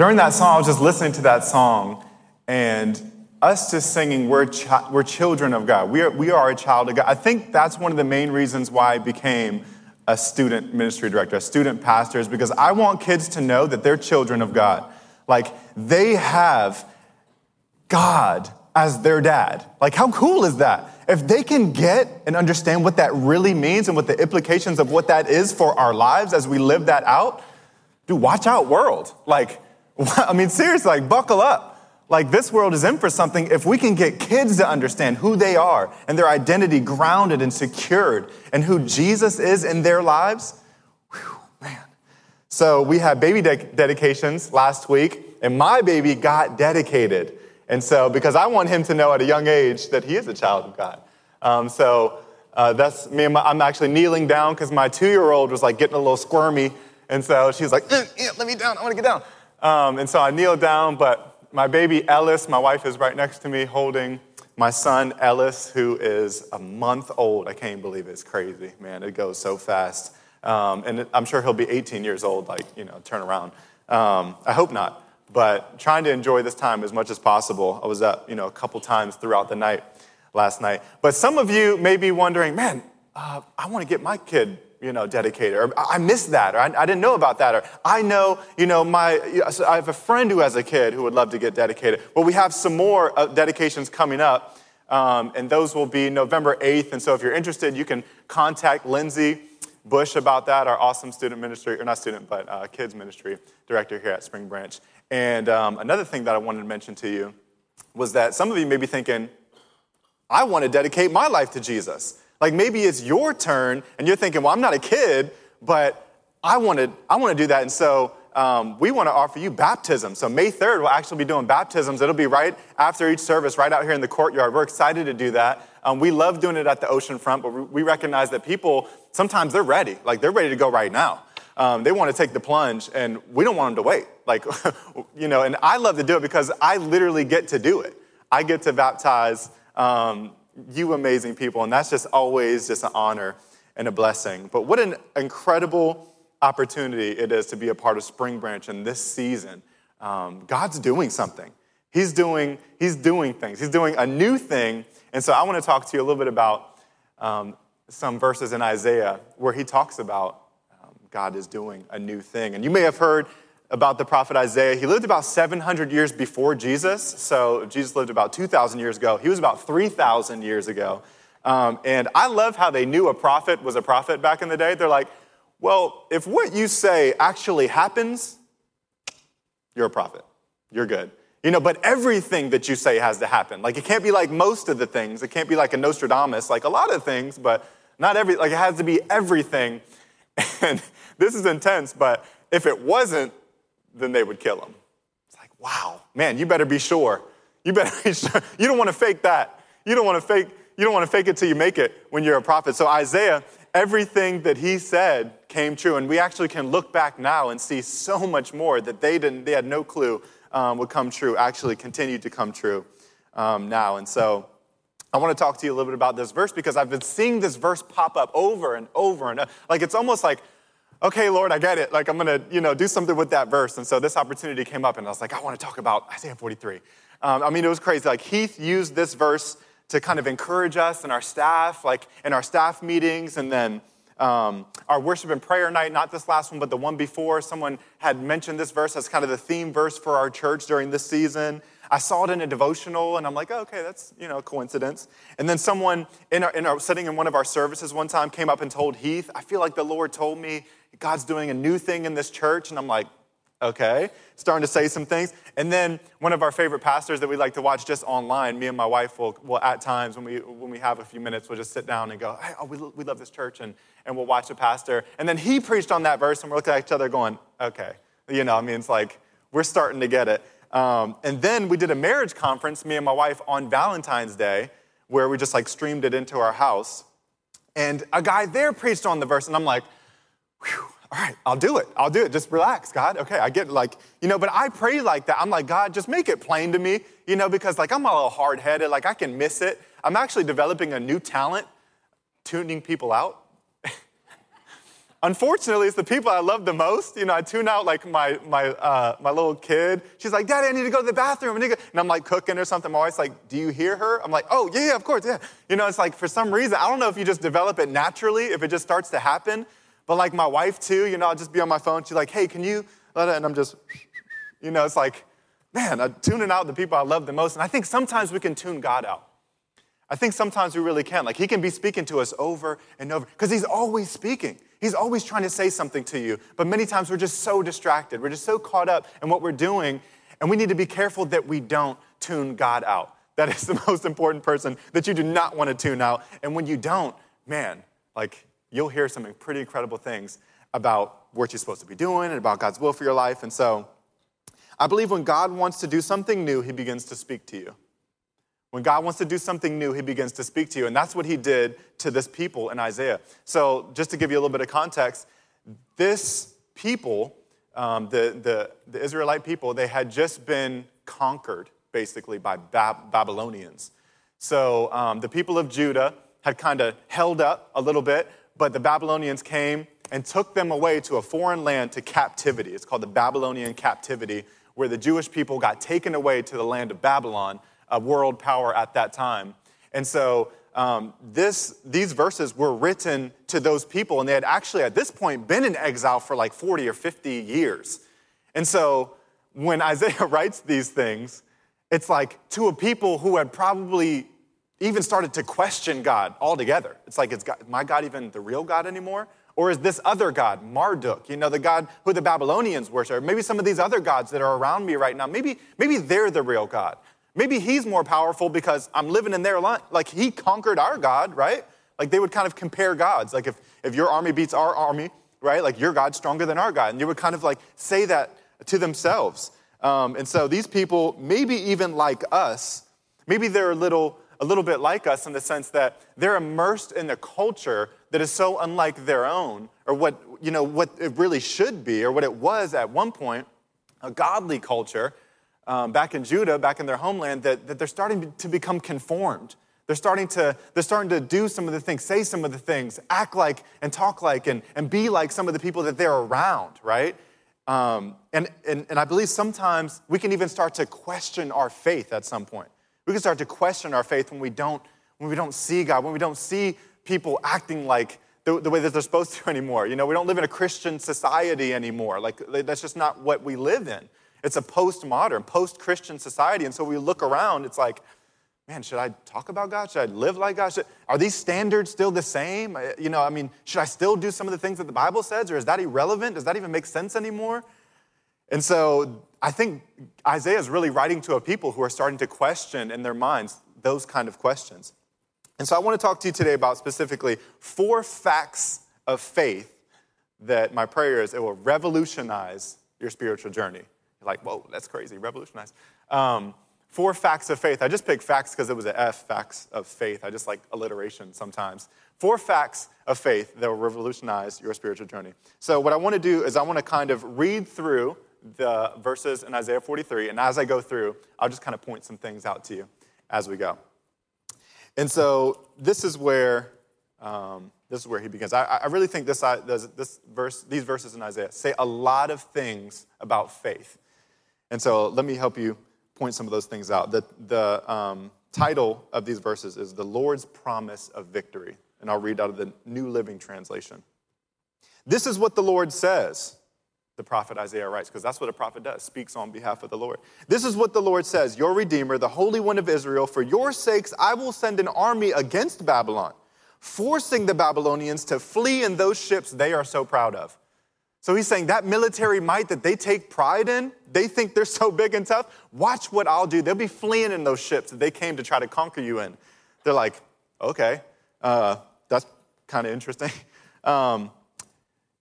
during that song, I was just listening to that song and us just singing, we're, chi- we're children of God. We are, we are a child of God. I think that's one of the main reasons why I became a student ministry director, a student pastor, is because I want kids to know that they're children of God. Like they have God as their dad. Like, how cool is that? If they can get and understand what that really means and what the implications of what that is for our lives as we live that out, dude, watch out, world. Like, I mean, seriously, like, buckle up. Like, this world is in for something. If we can get kids to understand who they are and their identity grounded and secured and who Jesus is in their lives, whew, man. So, we had baby de- dedications last week, and my baby got dedicated. And so, because I want him to know at a young age that he is a child of God. Um, so, uh, that's me. My, I'm actually kneeling down because my two year old was like getting a little squirmy. And so she's like, let me down. I want to get down. Um, and so I kneel down, but my baby Ellis, my wife is right next to me holding my son Ellis, who is a month old. I can't believe it. It's crazy, man. It goes so fast. Um, and I'm sure he'll be 18 years old, like, you know, turn around. Um, I hope not but trying to enjoy this time as much as possible. I was up, you know, a couple times throughout the night last night. But some of you may be wondering, man, uh, I want to get my kid, you know, dedicated, or I missed that, or I, I, didn't know about that, or I know, you know, my, I have a friend who has a kid who would love to get dedicated. Well, we have some more uh, dedications coming up, um, and those will be November 8th. And so if you're interested, you can contact Lindsay. Bush about that, our awesome student ministry, or not student, but uh, kids ministry director here at Spring Branch. And um, another thing that I wanted to mention to you was that some of you may be thinking, I want to dedicate my life to Jesus. Like maybe it's your turn and you're thinking, well, I'm not a kid, but I want to, I want to do that. And so um, we want to offer you baptism. So May 3rd, we'll actually be doing baptisms. It'll be right after each service, right out here in the courtyard. We're excited to do that. Um, we love doing it at the ocean front, but we recognize that people, sometimes they're ready. Like they're ready to go right now. Um, they want to take the plunge, and we don't want them to wait. Like, you know, and I love to do it because I literally get to do it. I get to baptize um, you amazing people, and that's just always just an honor and a blessing. But what an incredible opportunity it is to be a part of Spring Branch in this season. Um, God's doing something. He's doing, he's doing things. He's doing a new thing. And so I want to talk to you a little bit about um, some verses in Isaiah where he talks about um, God is doing a new thing. And you may have heard about the prophet Isaiah. He lived about 700 years before Jesus. So Jesus lived about 2,000 years ago. He was about 3,000 years ago. Um, and I love how they knew a prophet was a prophet back in the day. They're like, well, if what you say actually happens, you're a prophet. You're good. You know, but everything that you say has to happen. Like, it can't be like most of the things. It can't be like a Nostradamus, like a lot of things, but not every, like, it has to be everything. And this is intense, but if it wasn't, then they would kill him. It's like, wow, man, you better be sure. You better be sure. You don't want to fake that. You don't want to fake, you don't want to fake it till you make it when you're a prophet. So Isaiah, everything that he said came true. And we actually can look back now and see so much more that they didn't, they had no clue um, would come true, actually continued to come true um, now. And so I want to talk to you a little bit about this verse because I've been seeing this verse pop up over and over and over. Like it's almost like okay, Lord, I get it. Like, I'm going to, you know, do something with that verse. And so this opportunity came up, and I was like, I want to talk about Isaiah 43. Um, I mean, it was crazy. Like, Heath used this verse to kind of encourage us and our staff, like in our staff meetings, and then um, our worship and prayer night, not this last one, but the one before, someone had mentioned this verse as kind of the theme verse for our church during this season. I saw it in a devotional, and I'm like, oh, okay, that's you know a coincidence. And then someone in our, in our sitting in one of our services one time came up and told Heath, I feel like the Lord told me God's doing a new thing in this church. And I'm like, okay, starting to say some things. And then one of our favorite pastors that we like to watch just online, me and my wife will, will at times when we, when we have a few minutes, we'll just sit down and go, hey, oh, we, we love this church. And, and we'll watch a pastor. And then he preached on that verse and we're looking at each other going, okay. You know, I mean, it's like we're starting to get it. Um, and then we did a marriage conference, me and my wife, on Valentine's Day, where we just like streamed it into our house. And a guy there preached on the verse, and I'm like, whew, all right, I'll do it. I'll do it. Just relax, God. Okay, I get like, you know, but I pray like that. I'm like, God, just make it plain to me, you know, because like I'm a little hard headed, like I can miss it. I'm actually developing a new talent, tuning people out. unfortunately, it's the people I love the most. You know, I tune out like my, my, uh, my little kid. She's like, Daddy, I need to go to the bathroom. And I'm like cooking or something. My wife's like, Do you hear her? I'm like, Oh, yeah, yeah, of course, yeah. You know, it's like for some reason, I don't know if you just develop it naturally, if it just starts to happen. But like my wife too, you know, I'll just be on my phone. She's like, Hey, can you? And I'm just, you know, it's like, man, I'm tuning out the people I love the most. And I think sometimes we can tune God out. I think sometimes we really can. Like he can be speaking to us over and over because he's always speaking. He's always trying to say something to you. But many times we're just so distracted. We're just so caught up in what we're doing. And we need to be careful that we don't tune God out. That is the most important person that you do not want to tune out. And when you don't, man, like you'll hear some pretty incredible things about what you're supposed to be doing and about God's will for your life. And so I believe when God wants to do something new, he begins to speak to you. When God wants to do something new, he begins to speak to you. And that's what he did to this people in Isaiah. So, just to give you a little bit of context, this people, um, the, the, the, Israelite people, they had just been conquered basically by Bab- Babylonians. So, um, the people of Judah had kind of held up a little bit, but the Babylonians came and took them away to a foreign land to captivity. It's called the Babylonian captivity, where the Jewish people got taken away to the land of Babylon a world power at that time. And so um, this, these verses were written to those people, and they had actually at this point been in exile for like 40 or 50 years. And so when Isaiah writes these things, it's like to a people who had probably even started to question God altogether. It's like, is God, my God even the real God anymore? Or is this other God, Marduk, you know, the God who the Babylonians worship? Maybe some of these other gods that are around me right now, maybe, maybe they're the real God. Maybe he's more powerful because I'm living in their line. Like he conquered our God, right? Like they would kind of compare gods. Like if, if your army beats our army, right? Like your God's stronger than our God. And they would kind of like say that to themselves. Um, and so these people, maybe even like us, maybe they're a little, a little bit like us in the sense that they're immersed in a culture that is so unlike their own, or what, you know, what it really should be, or what it was at one point, a godly culture um, back in Judah, back in their homeland, that, that they're starting to become conformed. They're starting, to, they're starting to do some of the things, say some of the things, act like and talk like and, and be like some of the people that they're around, right? Um, and, and, and I believe sometimes we can even start to question our faith at some point. We can start to question our faith when we don't, when we don't see God, when we don't see people acting like the, the way that they're supposed to anymore. You know, we don't live in a Christian society anymore. Like, that's just not what we live in. It's a postmodern, post Christian society. And so we look around, it's like, man, should I talk about God? Should I live like God? Should, are these standards still the same? Uh, you know, I mean, should I still do some of the things that the Bible says, or is that irrelevant? Does that even make sense anymore? And so I think Isaiah is really writing to a people who are starting to question in their minds those kind of questions. And so I want to talk to you today about specifically four facts of faith that my prayer is it will revolutionize your spiritual journey. You're like, whoa, that's crazy, revolutionize. Um, four facts of faith. I just picked facts because it was an F, facts of faith. I just like alliteration sometimes. Four facts of faith that will revolutionize your spiritual journey. So, what I want to do is I want to kind of read through the verses in Isaiah 43, and as I go through, I'll just kind of point some things out to you as we go. And so, this is where. Um, this is where he begins. I, I really think this, this verse, these verses in Isaiah say a lot of things about faith. And so let me help you point some of those things out. The, the um, title of these verses is The Lord's Promise of Victory. And I'll read out of the New Living Translation. This is what the Lord says, the prophet Isaiah writes, because that's what a prophet does, speaks on behalf of the Lord. This is what the Lord says Your Redeemer, the Holy One of Israel, for your sakes I will send an army against Babylon, forcing the Babylonians to flee in those ships they are so proud of. So he's saying that military might that they take pride in, they think they're so big and tough. Watch what I'll do. They'll be fleeing in those ships that they came to try to conquer you in. They're like, okay, uh, that's kind of interesting. Um,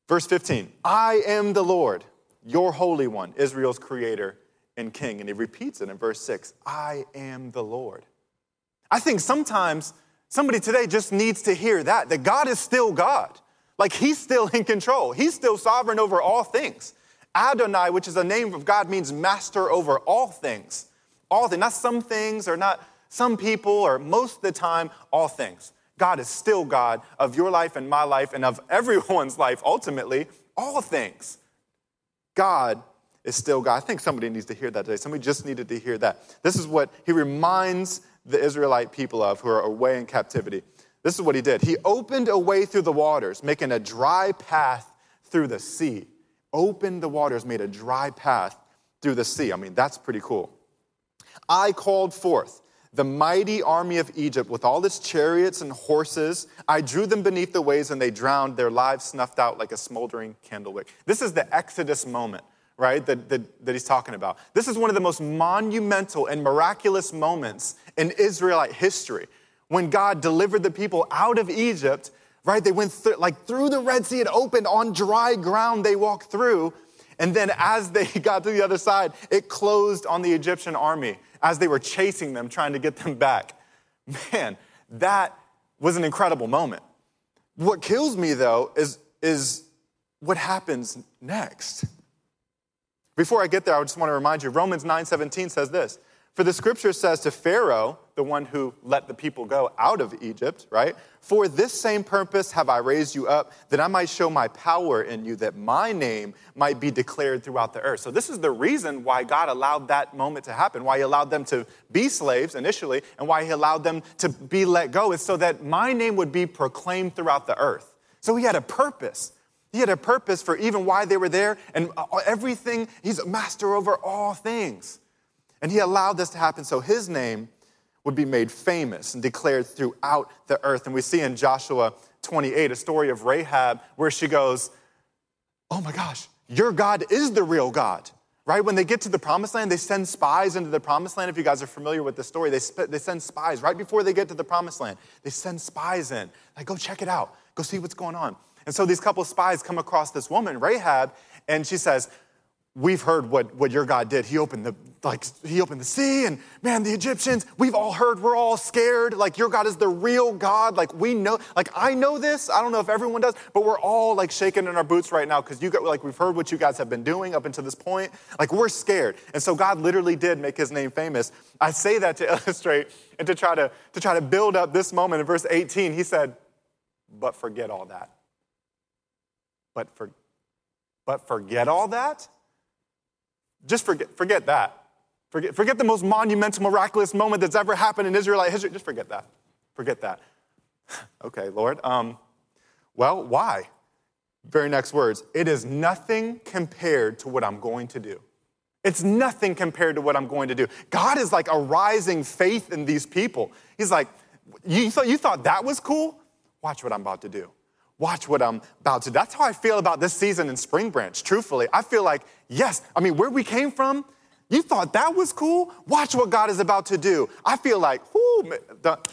verse 15 I am the Lord, your Holy One, Israel's creator and king. And he repeats it in verse 6 I am the Lord. I think sometimes somebody today just needs to hear that, that God is still God. Like he's still in control. He's still sovereign over all things. Adonai, which is a name of God, means master over all things. All things, not some things or not some people or most of the time, all things. God is still God of your life and my life and of everyone's life, ultimately, all things. God is still God. I think somebody needs to hear that today. Somebody just needed to hear that. This is what he reminds the Israelite people of who are away in captivity. This is what he did. He opened a way through the waters, making a dry path through the sea. Opened the waters, made a dry path through the sea. I mean, that's pretty cool. I called forth the mighty army of Egypt with all its chariots and horses. I drew them beneath the waves and they drowned, their lives snuffed out like a smoldering candle wick. This is the Exodus moment, right, that, that, that he's talking about. This is one of the most monumental and miraculous moments in Israelite history when God delivered the people out of Egypt, right? They went th- like through the Red Sea, it opened on dry ground, they walked through. And then as they got to the other side, it closed on the Egyptian army as they were chasing them, trying to get them back. Man, that was an incredible moment. What kills me though is, is what happens next. Before I get there, I just want to remind you Romans 9:17 says this for the scripture says to Pharaoh, the one who let the people go out of Egypt, right? For this same purpose have I raised you up, that I might show my power in you, that my name might be declared throughout the earth. So, this is the reason why God allowed that moment to happen, why He allowed them to be slaves initially, and why He allowed them to be let go, is so that my name would be proclaimed throughout the earth. So, He had a purpose. He had a purpose for even why they were there and uh, everything. He's a master over all things. And he allowed this to happen so his name would be made famous and declared throughout the earth. And we see in Joshua 28 a story of Rahab where she goes, Oh my gosh, your God is the real God. Right? When they get to the promised land, they send spies into the promised land. If you guys are familiar with the story, they, they send spies right before they get to the promised land. They send spies in. Like, go check it out. Go see what's going on. And so these couple spies come across this woman, Rahab, and she says, we've heard what, what your God did. He opened the like he opened the sea and man, the Egyptians, we've all heard, we're all scared. Like your God is the real God. Like we know, like I know this. I don't know if everyone does, but we're all like shaking in our boots right now because you got like we've heard what you guys have been doing up until this point. Like we're scared. And so God literally did make his name famous. I say that to illustrate and to try to, to try to build up this moment in verse 18. He said, but forget all that. But for but forget all that? Just forget, forget that. Forget, forget the most monumental, miraculous moment that's ever happened in Israelite history. Just forget that. Forget that. okay, Lord. Um, well, why? Very next words. It is nothing compared to what I'm going to do. It's nothing compared to what I'm going to do. God is like a rising faith in these people. He's like, you thought, you thought that was cool? Watch what I'm about to do. Watch what I'm about to do. That's how I feel about this season in Spring Branch, truthfully. I feel like, yes, I mean, where we came from, you thought that was cool? Watch what God is about to do. I feel like, whoo,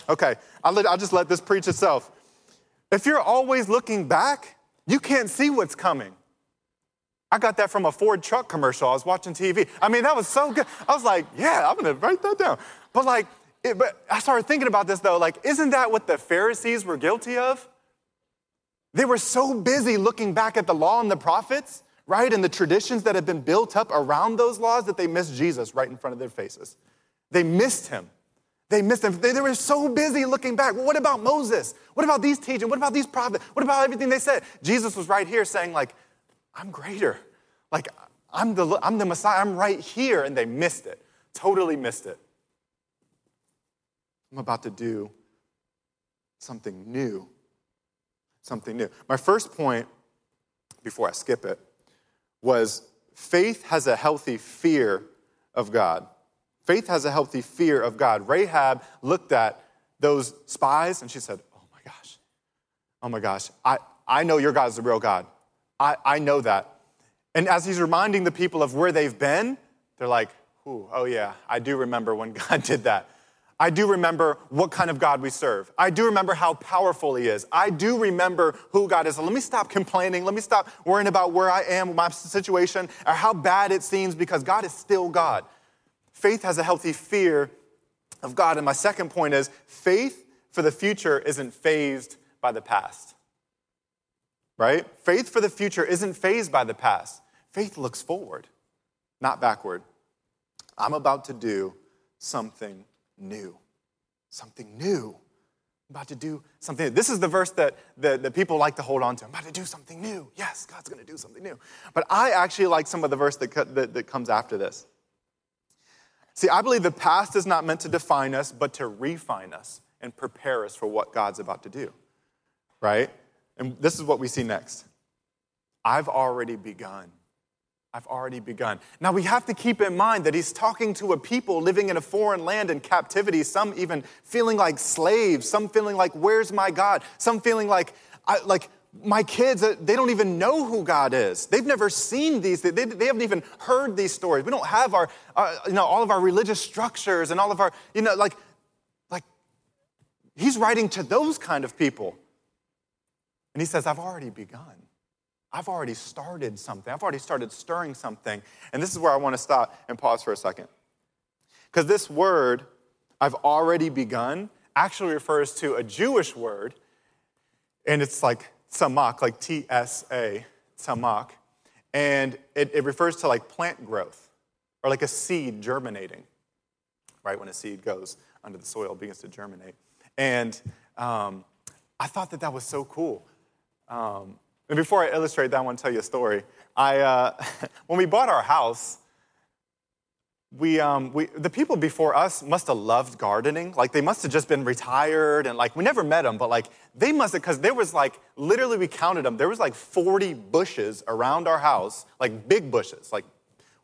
okay, I'll, let, I'll just let this preach itself. If you're always looking back, you can't see what's coming. I got that from a Ford truck commercial. I was watching TV. I mean, that was so good. I was like, yeah, I'm gonna write that down. But like, it, but I started thinking about this though. Like, isn't that what the Pharisees were guilty of? They were so busy looking back at the law and the prophets, right, and the traditions that had been built up around those laws that they missed Jesus right in front of their faces. They missed him. They missed him. They, they were so busy looking back. Well, what about Moses? What about these teachings? What about these prophets? What about everything they said? Jesus was right here saying, like, I'm greater. Like, I'm the, I'm the Messiah. I'm right here. And they missed it. Totally missed it. I'm about to do something new something new. My first point, before I skip it, was faith has a healthy fear of God. Faith has a healthy fear of God. Rahab looked at those spies and she said, Oh my gosh, oh my gosh, I, I know your God is the real God. I, I know that. And as he's reminding the people of where they've been, they're like, Ooh, oh yeah, I do remember when God did that. I do remember what kind of God we serve. I do remember how powerful He is. I do remember who God is. Let me stop complaining. Let me stop worrying about where I am, my situation, or how bad it seems because God is still God. Faith has a healthy fear of God. And my second point is faith for the future isn't fazed by the past. Right? Faith for the future isn't fazed by the past. Faith looks forward, not backward. I'm about to do something new. Something new. I'm about to do something. This is the verse that, that, that people like to hold on to. I'm about to do something new. Yes, God's going to do something new. But I actually like some of the verse that, that, that comes after this. See, I believe the past is not meant to define us, but to refine us and prepare us for what God's about to do. Right? And this is what we see next. I've already begun. I've already begun. Now we have to keep in mind that he's talking to a people living in a foreign land in captivity, some even feeling like slaves, some feeling like, where's my God? Some feeling like, I, like my kids, uh, they don't even know who God is. They've never seen these, they, they haven't even heard these stories. We don't have our, uh, you know, all of our religious structures and all of our, you know, like, like, he's writing to those kind of people. And he says, I've already begun. I've already started something. I've already started stirring something. And this is where I want to stop and pause for a second. Because this word, I've already begun, actually refers to a Jewish word, and it's like tzamak, like T S A, tzamak. And it, it refers to like plant growth or like a seed germinating, right? When a seed goes under the soil, begins to germinate. And um, I thought that that was so cool. Um, and before I illustrate that, I want to tell you a story. I, uh, when we bought our house, we, um, we, the people before us must have loved gardening. Like they must have just been retired and like we never met them, but like they must have, because there was like, literally we counted them, there was like 40 bushes around our house, like big bushes. Like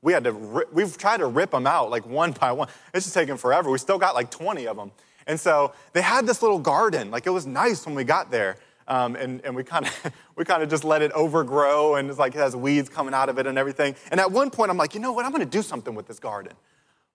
we had to, we've tried to rip them out like one by one. It's just taking forever. We still got like 20 of them. And so they had this little garden. Like it was nice when we got there. Um, and, and we kind of we kind of just let it overgrow and it's like it has weeds coming out of it and everything. And at one point I'm like, you know what? I'm to do something with this garden.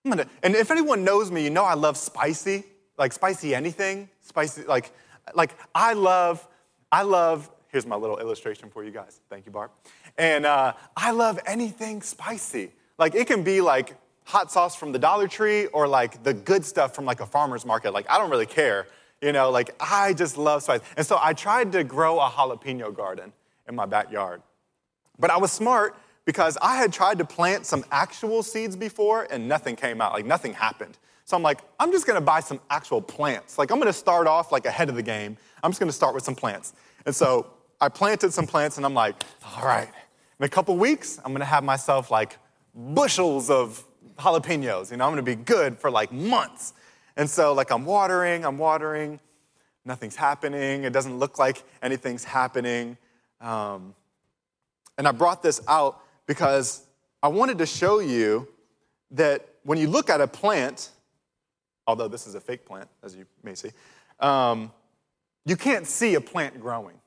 I'm gonna, and if anyone knows me, you know I love spicy, like spicy anything, spicy like like I love I love. Here's my little illustration for you guys. Thank you, Barb. And uh, I love anything spicy. Like it can be like hot sauce from the Dollar Tree or like the good stuff from like a farmer's market. Like I don't really care. You know, like I just love spice. And so I tried to grow a jalapeno garden in my backyard. But I was smart because I had tried to plant some actual seeds before and nothing came out, like nothing happened. So I'm like, I'm just gonna buy some actual plants. Like I'm gonna start off like ahead of the game. I'm just gonna start with some plants. And so I planted some plants and I'm like, all right, in a couple weeks, I'm gonna have myself like bushels of jalapenos. You know, I'm gonna be good for like months. And so, like, I'm watering, I'm watering, nothing's happening. It doesn't look like anything's happening. Um, and I brought this out because I wanted to show you that when you look at a plant, although this is a fake plant, as you may see, um, you can't see a plant growing,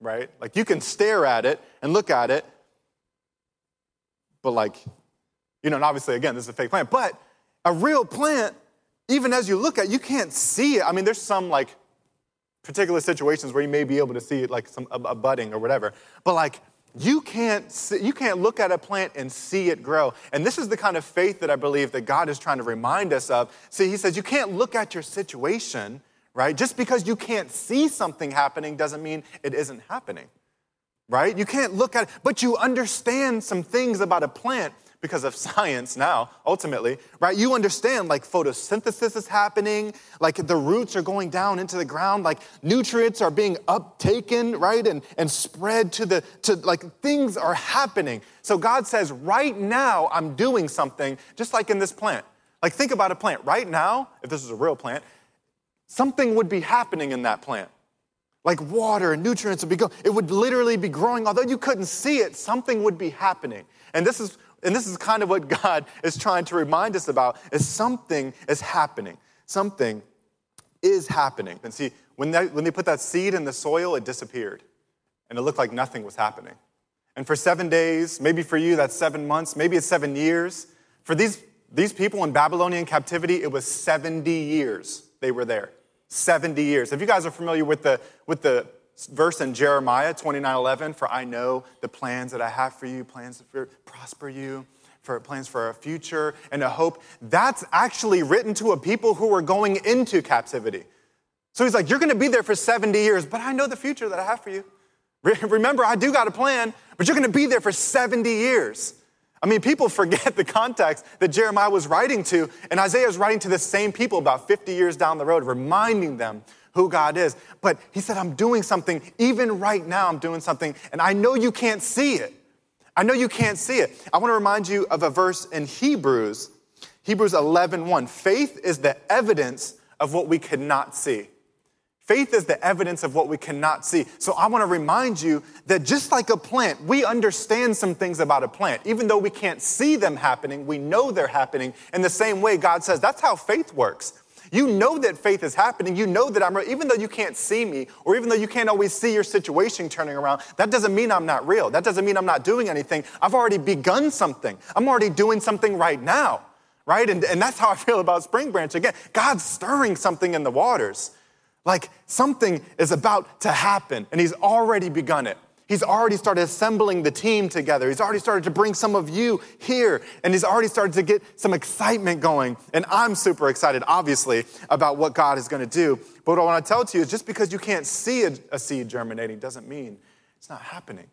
right? Like you can stare at it and look at it, but like, you know, and obviously, again, this is a fake plant, but a real plant even as you look at it, you can't see it. I mean, there's some like particular situations where you may be able to see it, like some a, a budding or whatever. But like you can't see, you can't look at a plant and see it grow. And this is the kind of faith that I believe that God is trying to remind us of. See, He says you can't look at your situation, right? Just because you can't see something happening doesn't mean it isn't happening. Right? You can't look at it, but you understand some things about a plant because of science now, ultimately, right? You understand like photosynthesis is happening, like the roots are going down into the ground, like nutrients are being uptaken, right? And, and spread to the, to like things are happening. So God says, right now, I'm doing something, just like in this plant. Like think about a plant. Right now, if this is a real plant, something would be happening in that plant. Like water and nutrients would be going, it would literally be growing. Although you couldn't see it, something would be happening. And this is and this is kind of what God is trying to remind us about is something is happening. Something is happening. And see, when they, when they put that seed in the soil, it disappeared. And it looked like nothing was happening. And for seven days, maybe for you, that's seven months, maybe it's seven years. For these, these people in Babylonian captivity, it was 70 years they were there. 70 years. If you guys are familiar with the, with the verse in Jeremiah 29 11, for I know the plans that I have for you, plans to prosper you, for plans for a future and a hope. That's actually written to a people who were going into captivity. So he's like, You're gonna be there for 70 years, but I know the future that I have for you. Remember, I do got a plan, but you're gonna be there for 70 years. I mean, people forget the context that Jeremiah was writing to, and Isaiah is writing to the same people about 50 years down the road, reminding them who God is. But he said, I'm doing something, even right now, I'm doing something, and I know you can't see it. I know you can't see it. I want to remind you of a verse in Hebrews, Hebrews 11 1. Faith is the evidence of what we cannot see. Faith is the evidence of what we cannot see. So I want to remind you that just like a plant, we understand some things about a plant. Even though we can't see them happening, we know they're happening. In the same way, God says that's how faith works. You know that faith is happening. You know that I'm, real. even though you can't see me, or even though you can't always see your situation turning around, that doesn't mean I'm not real. That doesn't mean I'm not doing anything. I've already begun something. I'm already doing something right now, right? And, and that's how I feel about Spring Branch. Again, God's stirring something in the waters. Like something is about to happen, and He's already begun it. He's already started assembling the team together. He's already started to bring some of you here, and he's already started to get some excitement going. And I'm super excited, obviously, about what God is going to do. But what I want to tell to you is just because you can't see a, a seed germinating doesn't mean it's not happening.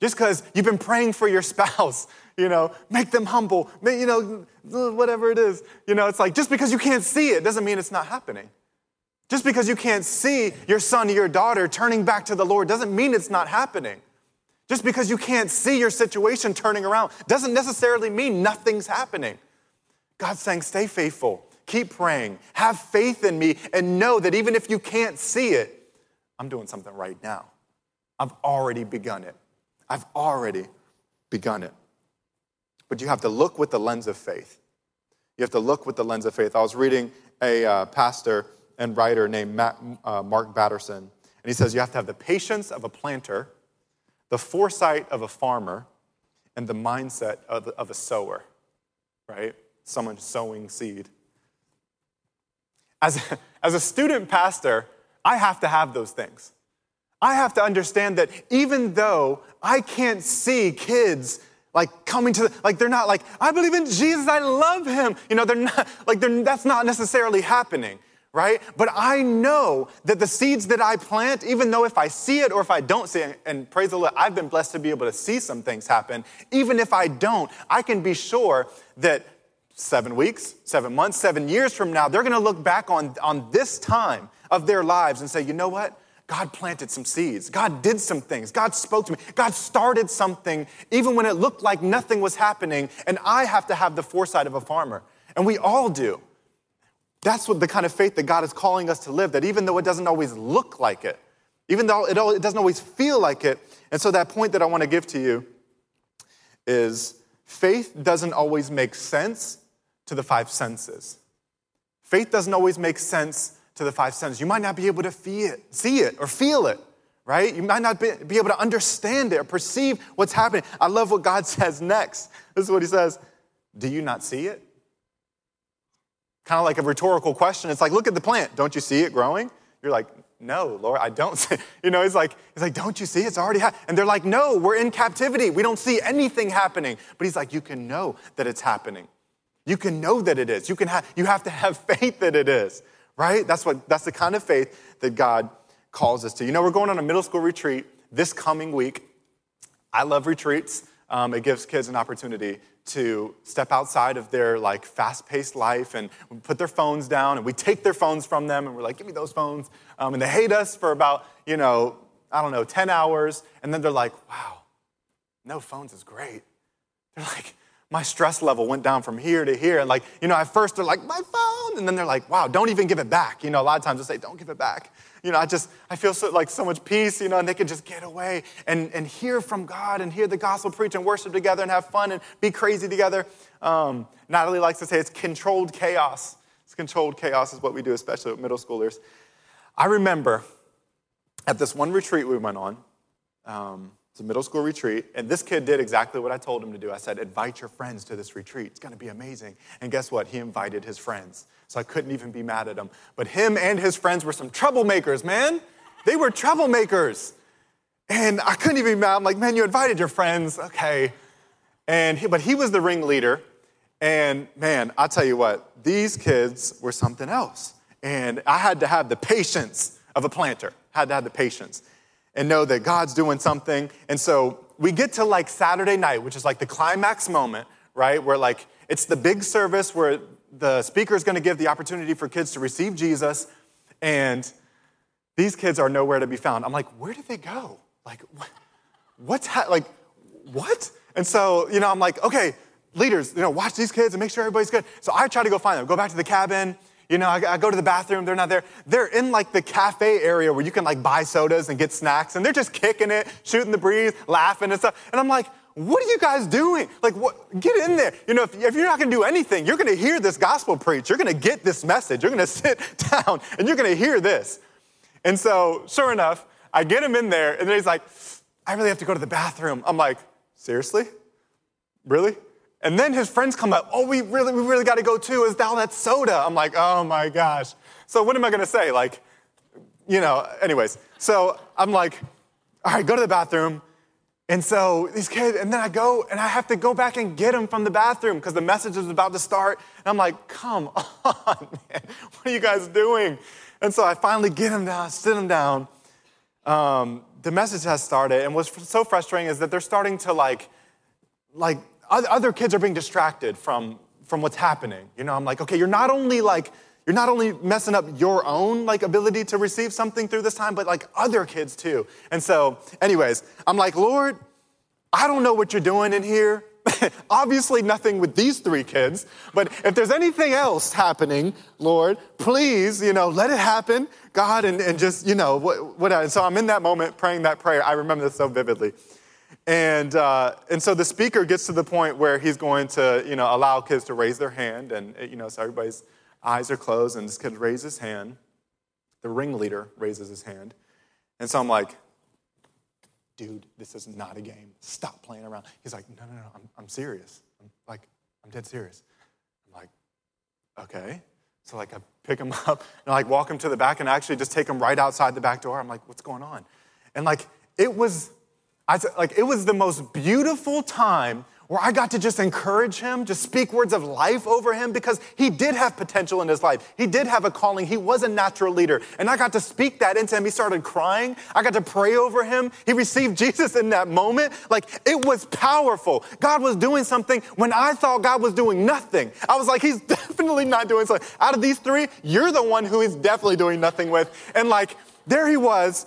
Just because you've been praying for your spouse, you know, make them humble, you know, whatever it is, you know, it's like just because you can't see it doesn't mean it's not happening. Just because you can't see your son or your daughter turning back to the Lord doesn't mean it's not happening. Just because you can't see your situation turning around doesn't necessarily mean nothing's happening. God's saying, stay faithful, keep praying, have faith in me, and know that even if you can't see it, I'm doing something right now. I've already begun it. I've already begun it. But you have to look with the lens of faith. You have to look with the lens of faith. I was reading a uh, pastor and writer named Matt, uh, Mark Batterson. And he says you have to have the patience of a planter, the foresight of a farmer, and the mindset of, of a sower, right? Someone sowing seed. As a, as a student pastor, I have to have those things. I have to understand that even though I can't see kids like coming to the, like they're not like I believe in Jesus, I love him. You know, they're not like they're, that's not necessarily happening right? But I know that the seeds that I plant, even though if I see it or if I don't see it, and praise the Lord, I've been blessed to be able to see some things happen, even if I don't, I can be sure that seven weeks, seven months, seven years from now, they're gonna look back on, on this time of their lives and say, you know what? God planted some seeds. God did some things. God spoke to me. God started something even when it looked like nothing was happening. And I have to have the foresight of a farmer. And we all do. That's what the kind of faith that God is calling us to live, that even though it doesn't always look like it, even though it, it doesn't always feel like it. And so, that point that I want to give to you is faith doesn't always make sense to the five senses. Faith doesn't always make sense to the five senses. You might not be able to see it, see it or feel it, right? You might not be, be able to understand it or perceive what's happening. I love what God says next. This is what He says Do you not see it? Kind of like a rhetorical question. It's like, look at the plant. Don't you see it growing? You're like, no, Lord, I don't see. You know, he's like, he's like, don't you see? It's already happening. And they're like, no, we're in captivity. We don't see anything happening. But he's like, you can know that it's happening. You can know that it is. You can have, you have to have faith that it is, right? That's what, that's the kind of faith that God calls us to. You know, we're going on a middle school retreat this coming week. I love retreats. Um, it gives kids an opportunity to step outside of their like fast-paced life and put their phones down and we take their phones from them and we're like give me those phones um, and they hate us for about you know i don't know 10 hours and then they're like wow no phones is great. They're like my stress level went down from here to here and like you know at first they're like my phone and then they're like wow don't even give it back you know a lot of times they say don't give it back you know, I just, I feel so, like so much peace, you know, and they can just get away and, and hear from God and hear the gospel preach and worship together and have fun and be crazy together. Um, Natalie likes to say it's controlled chaos. It's controlled chaos is what we do, especially with middle schoolers. I remember at this one retreat we went on, um, it's a middle school retreat, and this kid did exactly what I told him to do. I said, invite your friends to this retreat. It's gonna be amazing. And guess what? He invited his friends so I couldn't even be mad at him. But him and his friends were some troublemakers, man. They were troublemakers. And I couldn't even be mad. I'm like, man, you invited your friends, okay. And he, but he was the ringleader. And man, I'll tell you what, these kids were something else. And I had to have the patience of a planter, had to have the patience and know that God's doing something. And so we get to like Saturday night, which is like the climax moment, right? Where like it's the big service where the speaker is going to give the opportunity for kids to receive Jesus. And these kids are nowhere to be found. I'm like, where did they go? Like, what, what's ha- like, what? And so, you know, I'm like, okay, leaders, you know, watch these kids and make sure everybody's good. So I try to go find them, go back to the cabin. You know, I, I, go to the bathroom, they're not there. They're in like the cafe area where you can like buy sodas and get snacks, and they're just kicking it, shooting the breeze, laughing and stuff. And I'm like, what are you guys doing? Like, what? Get in there. You know, if, if you're not to do anything, you're to hear this gospel preach. You're to get this message. You're to sit down and you're to hear this. And so, sure enough, I get him in there, and then he's like, I really have to go to the bathroom. I'm like, seriously? Really? And then his friends come up, oh, we really, we really got to go too. Is all that soda? I'm like, oh my gosh. So what am I going to say? Like, you know, anyways. So I'm like, all right, go to the bathroom. And so these kids, and then I go and I have to go back and get them from the bathroom because the message is about to start. And I'm like, come on, man, what are you guys doing? And so I finally get them down, sit them down. Um, the message has started, and what's so frustrating is that they're starting to like, like other kids are being distracted from from what's happening. You know, I'm like, okay, you're not only like you're not only messing up your own like ability to receive something through this time, but like other kids too. And so, anyways, I'm like, Lord, I don't know what you're doing in here. Obviously, nothing with these three kids, but if there's anything else happening, Lord, please, you know, let it happen, God, and, and just, you know, what, what, and so I'm in that moment praying that prayer. I remember this so vividly. And, uh, and so the speaker gets to the point where he's going to, you know, allow kids to raise their hand, and, you know, so everybody's eyes are closed, and this kid raises his hand. The ringleader raises his hand. And so I'm like, dude, this is not a game. Stop playing around. He's like, no, no, no, I'm, I'm serious. I'm like, I'm dead serious. I'm like, okay. So like I pick him up and I like walk him to the back and I actually just take him right outside the back door. I'm like, what's going on? And like it was, I like it was the most beautiful time where I got to just encourage him, just speak words of life over him because he did have potential in his life. He did have a calling. He was a natural leader. And I got to speak that into him. He started crying. I got to pray over him. He received Jesus in that moment. Like it was powerful. God was doing something when I thought God was doing nothing. I was like, he's definitely not doing something. Out of these three, you're the one who he's definitely doing nothing with. And like, there he was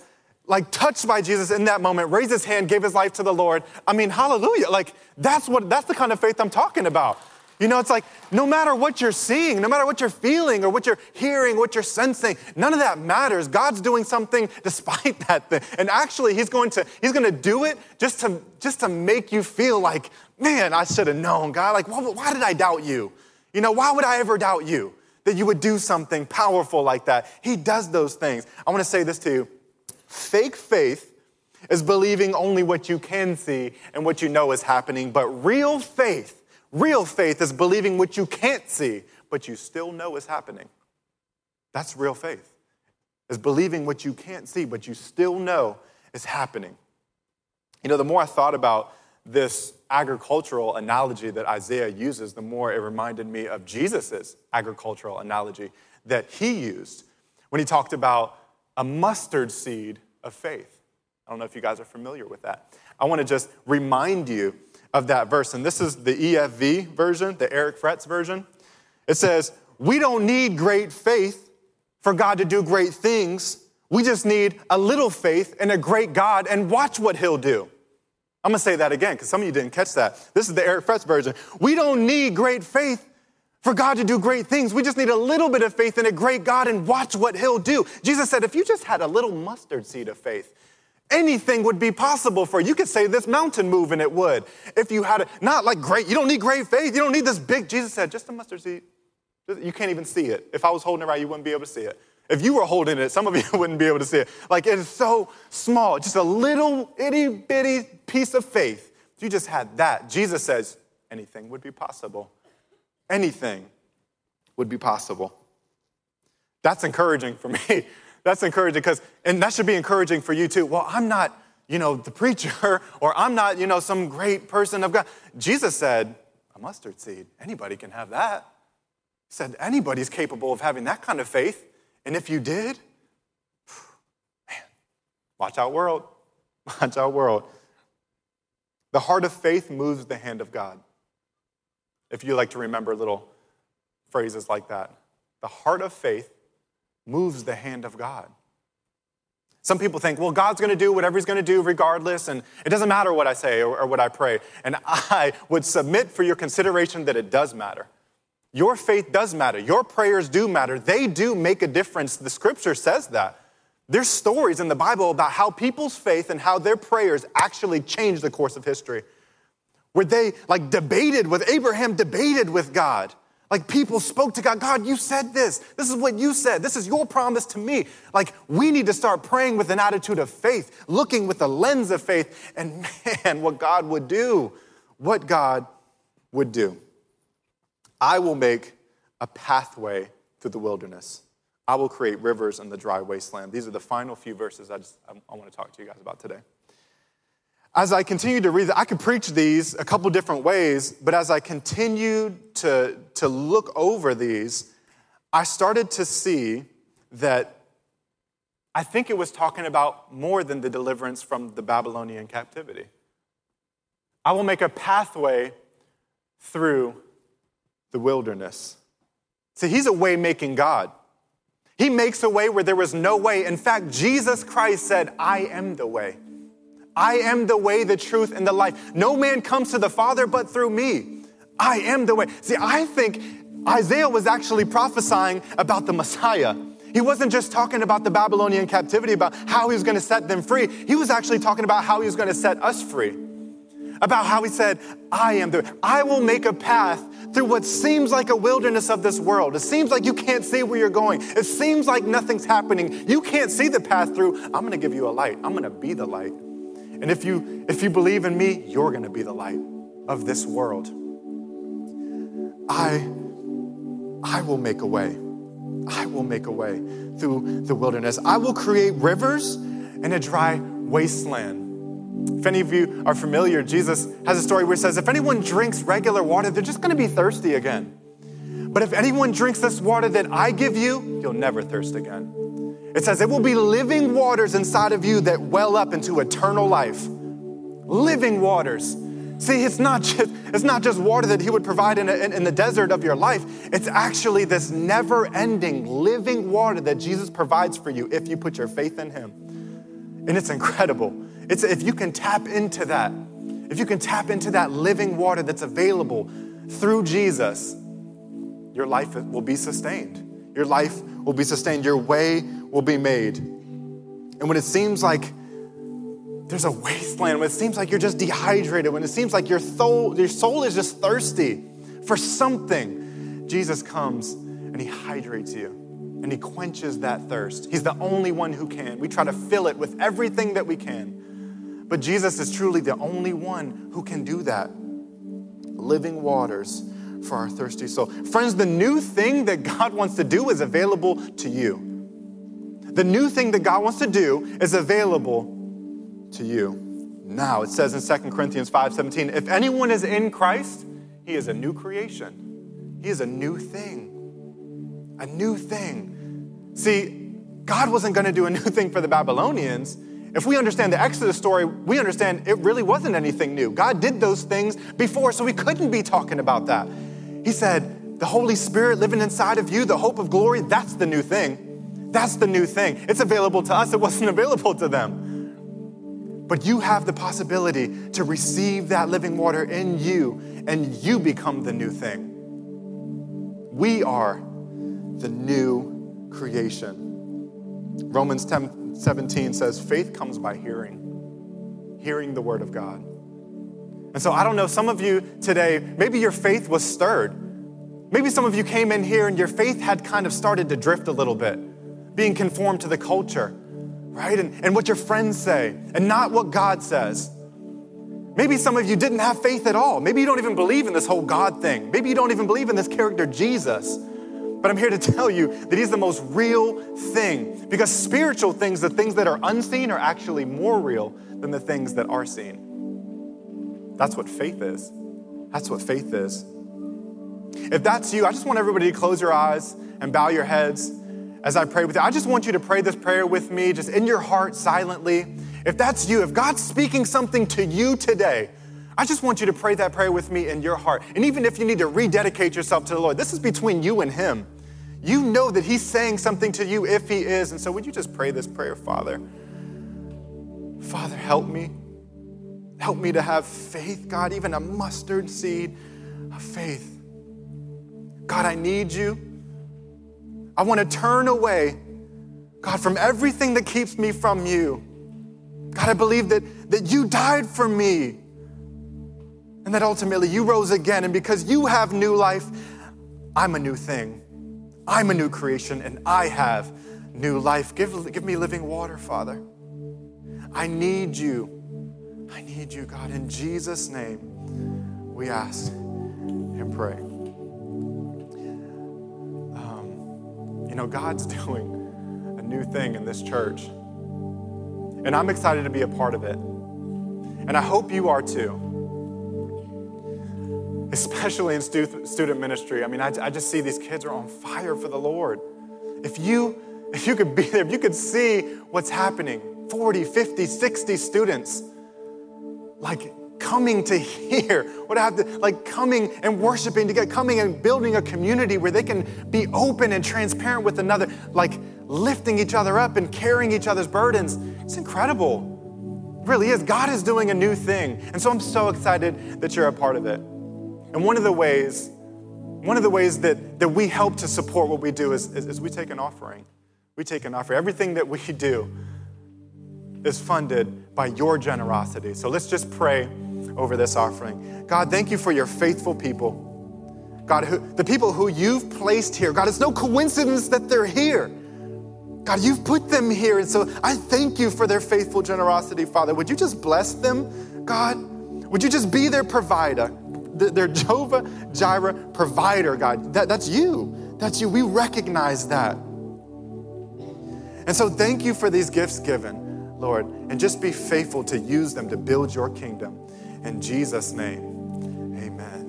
like touched by Jesus in that moment, raised his hand, gave his life to the Lord. I mean, hallelujah. Like that's what that's the kind of faith I'm talking about. You know, it's like no matter what you're seeing, no matter what you're feeling or what you're hearing, what you're sensing, none of that matters. God's doing something despite that thing. And actually, he's going to he's going to do it just to just to make you feel like, man, I should have known, God. Like, why, why did I doubt you? You know, why would I ever doubt you? That you would do something powerful like that. He does those things. I want to say this to you. Fake faith is believing only what you can see and what you know is happening, but real faith, real faith is believing what you can't see, but you still know is happening. That's real faith. Is believing what you can't see, but you still know is happening. You know, the more I thought about this agricultural analogy that Isaiah uses, the more it reminded me of Jesus' agricultural analogy that he used when he talked about a mustard seed of faith. I don't know if you guys are familiar with that. I want to just remind you of that verse. And this is the EFV version, the Eric Fretz version. It says, We don't need great faith for God to do great things. We just need a little faith in a great God and watch what He'll do. I'm gonna say that again because some of you didn't catch that. This is the Eric Fretz version. We don't need great faith for God to do great things. We just need a little bit of faith in a great God and watch what He'll do. Jesus said, if you just had a little mustard seed of faith, anything would be possible for you. You could say this mountain move and it would. If you had it, not like great, you don't need great faith. You don't need this big. Jesus said, just a mustard seed. You can't even see it. If I was holding it right, you wouldn't be able to see it. If you were holding it, some of you wouldn't be able to see it. Like it is so small, just a little itty bitty piece of faith. If you just had that, Jesus says, anything would be possible anything would be possible. That's encouraging for me. That's encouraging because, and that should be encouraging for you too. Well, I'm not, you know, the preacher, or I'm not, you know, some great person of God. Jesus said, a mustard seed, anybody can have that. He said, anybody's capable of having that kind of faith. And if you did, man, watch out, world. Watch out, world. The heart of faith moves the hand of God if you like to remember little phrases like that. The heart of faith moves the hand of God. Some people think, well, God's going to do whatever He's going to do regardless, and it doesn't matter what I say or, or, what I pray. And I would submit for your consideration that it does matter. Your faith does matter. Your prayers do matter. They do make a difference. The scripture says that. There's stories in the Bible about how people's faith and how their prayers actually changed the course of history. Where they like debated with Abraham, debated with God. Like people spoke to God, God, you said this. This is what you said. This is your promise to me. Like we need to start praying with an attitude of faith, looking with a lens of faith. And man, what God would do, what God would do. I will make a pathway through the wilderness. I will create rivers in the dry wasteland. These are the final few verses I, just, I, I want to talk to you guys about today as I continued to read, I could preach these a couple different ways, but as I continued to, to look over these, I started to see that I think it was talking about more than the deliverance from the Babylonian captivity. I will make a pathway through the wilderness. See, he's a way making God. He makes a way where there was no way. In fact, Jesus Christ said, I am the way. I am the way, the truth, and the life. No man comes to the Father but through me. I am the way. See, I think Isaiah was actually prophesying about the Messiah. He wasn't just talking about the Babylonian captivity, about how he was going to set them free. He was actually talking about how he was going to set us free. About how he said, I am the, I will make a path through what seems like a wilderness of this world. It seems like you can't see where you're going. It seems like nothing's happening. You can't see the path through. I'm going to give you a light. I'm going to be the light. And if you if you believe in me, you're going to be the light of this world. I I will make a way. I will make a way through the wilderness. I will create rivers in a dry wasteland. If any of you are familiar, Jesus has a story where he says, if anyone drinks regular water, they're just going to be thirsty again. But if anyone drinks this water that I give you, you'll never thirst again. It says, It will be living waters inside of you that well up into eternal life. Living waters. See, it's not just, it's not just water that He would provide in, a, in, in the desert of your life. It's actually this never ending living water that Jesus provides for you if you put your faith in Him. And it's incredible. It's, if you can tap into that, if you can tap into that living water that's available through Jesus, your life will be sustained. Your life will be sustained. Your way will be made. And when it seems like there's a wasteland, when it seems like you're just dehydrated, when it seems like your soul, your soul is just thirsty for something, Jesus comes and he hydrates you and he quenches that thirst. He's the only one who can. We try to fill it with everything that we can. But Jesus is truly the only one who can do that. Living waters for our thirsty soul. Friends, the new thing that God wants to do is available to you. The new thing that God wants to do is available to you. Now, it says in 2 Corinthians 5:17, if anyone is in Christ, he is a new creation. He is a new thing. A new thing. See, God wasn't going to do a new thing for the Babylonians. If we understand the Exodus story, we understand it really wasn't anything new. God did those things before, so we couldn't be talking about that. He said, The Holy Spirit living inside of you, the hope of glory, that's the new thing. That's the new thing. It's available to us, it wasn't available to them. But you have the possibility to receive that living water in you, and you become the new thing. We are the new creation. Romans 10 17 says, faith comes by hearing, hearing the word of God. And so I don't know, some of you today, maybe your faith was stirred. Maybe some of you came in here and your faith had kind of started to drift a little bit being conformed to the culture, right? And, and what your friends say, and not what God says. Maybe some of you didn't have faith at all. Maybe you don't even believe in this whole God thing. Maybe you don't even believe in this character, Jesus. But I'm here to tell you that He's the most real thing because spiritual things, the things that are unseen, are actually more real than the things that are seen. That's what faith is. That's what faith is. If that's you, I just want everybody to close your eyes and bow your heads as I pray with you. I just want you to pray this prayer with me, just in your heart, silently. If that's you, if God's speaking something to you today, I just want you to pray that prayer with me in your heart. And even if you need to rededicate yourself to the Lord, this is between you and Him. You know that He's saying something to you if He is. And so, would you just pray this prayer, Father? Father, help me. Help me to have faith, God, even a mustard seed of faith. God, I need you. I want to turn away, God, from everything that keeps me from you. God, I believe that, that you died for me and that ultimately you rose again. And because you have new life, I'm a new thing. I'm a new creation and I have new life. Give, give me living water, Father. I need you. I need you, God. In Jesus' name, we ask and pray. You know, God's doing a new thing in this church. And I'm excited to be a part of it. And I hope you are too. Especially in stu- student ministry. I mean, I, I just see these kids are on fire for the Lord. If you, if you could be there, if you could see what's happening 40, 50, 60 students like coming to hear, what I have to, like coming and worshiping together, coming and building a community where they can be open and transparent with another, like lifting each other up and carrying each other's burdens. It's incredible. It really is. God is doing a new thing. And so I'm so excited that you're a part of it. And one of the ways, one of the ways that, that we help to support what we do is, is, is we take an offering. We take an offering. Everything that we do is funded by your generosity. So let's just pray over this offering. God, thank you for your faithful people. God, who, the people who you've placed here. God, it's no coincidence that they're here. God, you've put them here. And so I thank you for their faithful generosity, Father. Would you just bless them, God? Would you just be their provider, their Jehovah Jireh provider, God? That, that's you. That's you. We recognize that. And so thank you for these gifts given. Lord, and just be faithful to use them to build your kingdom. In Jesus' name, amen.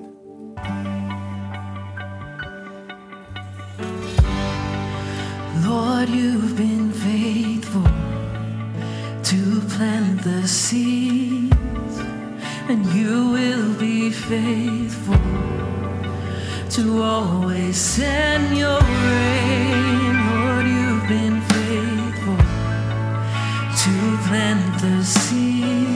Lord, you've been faithful to plant the seeds, and you will be faithful to always send your rain. Lord, you've been faithful to plant the seeds.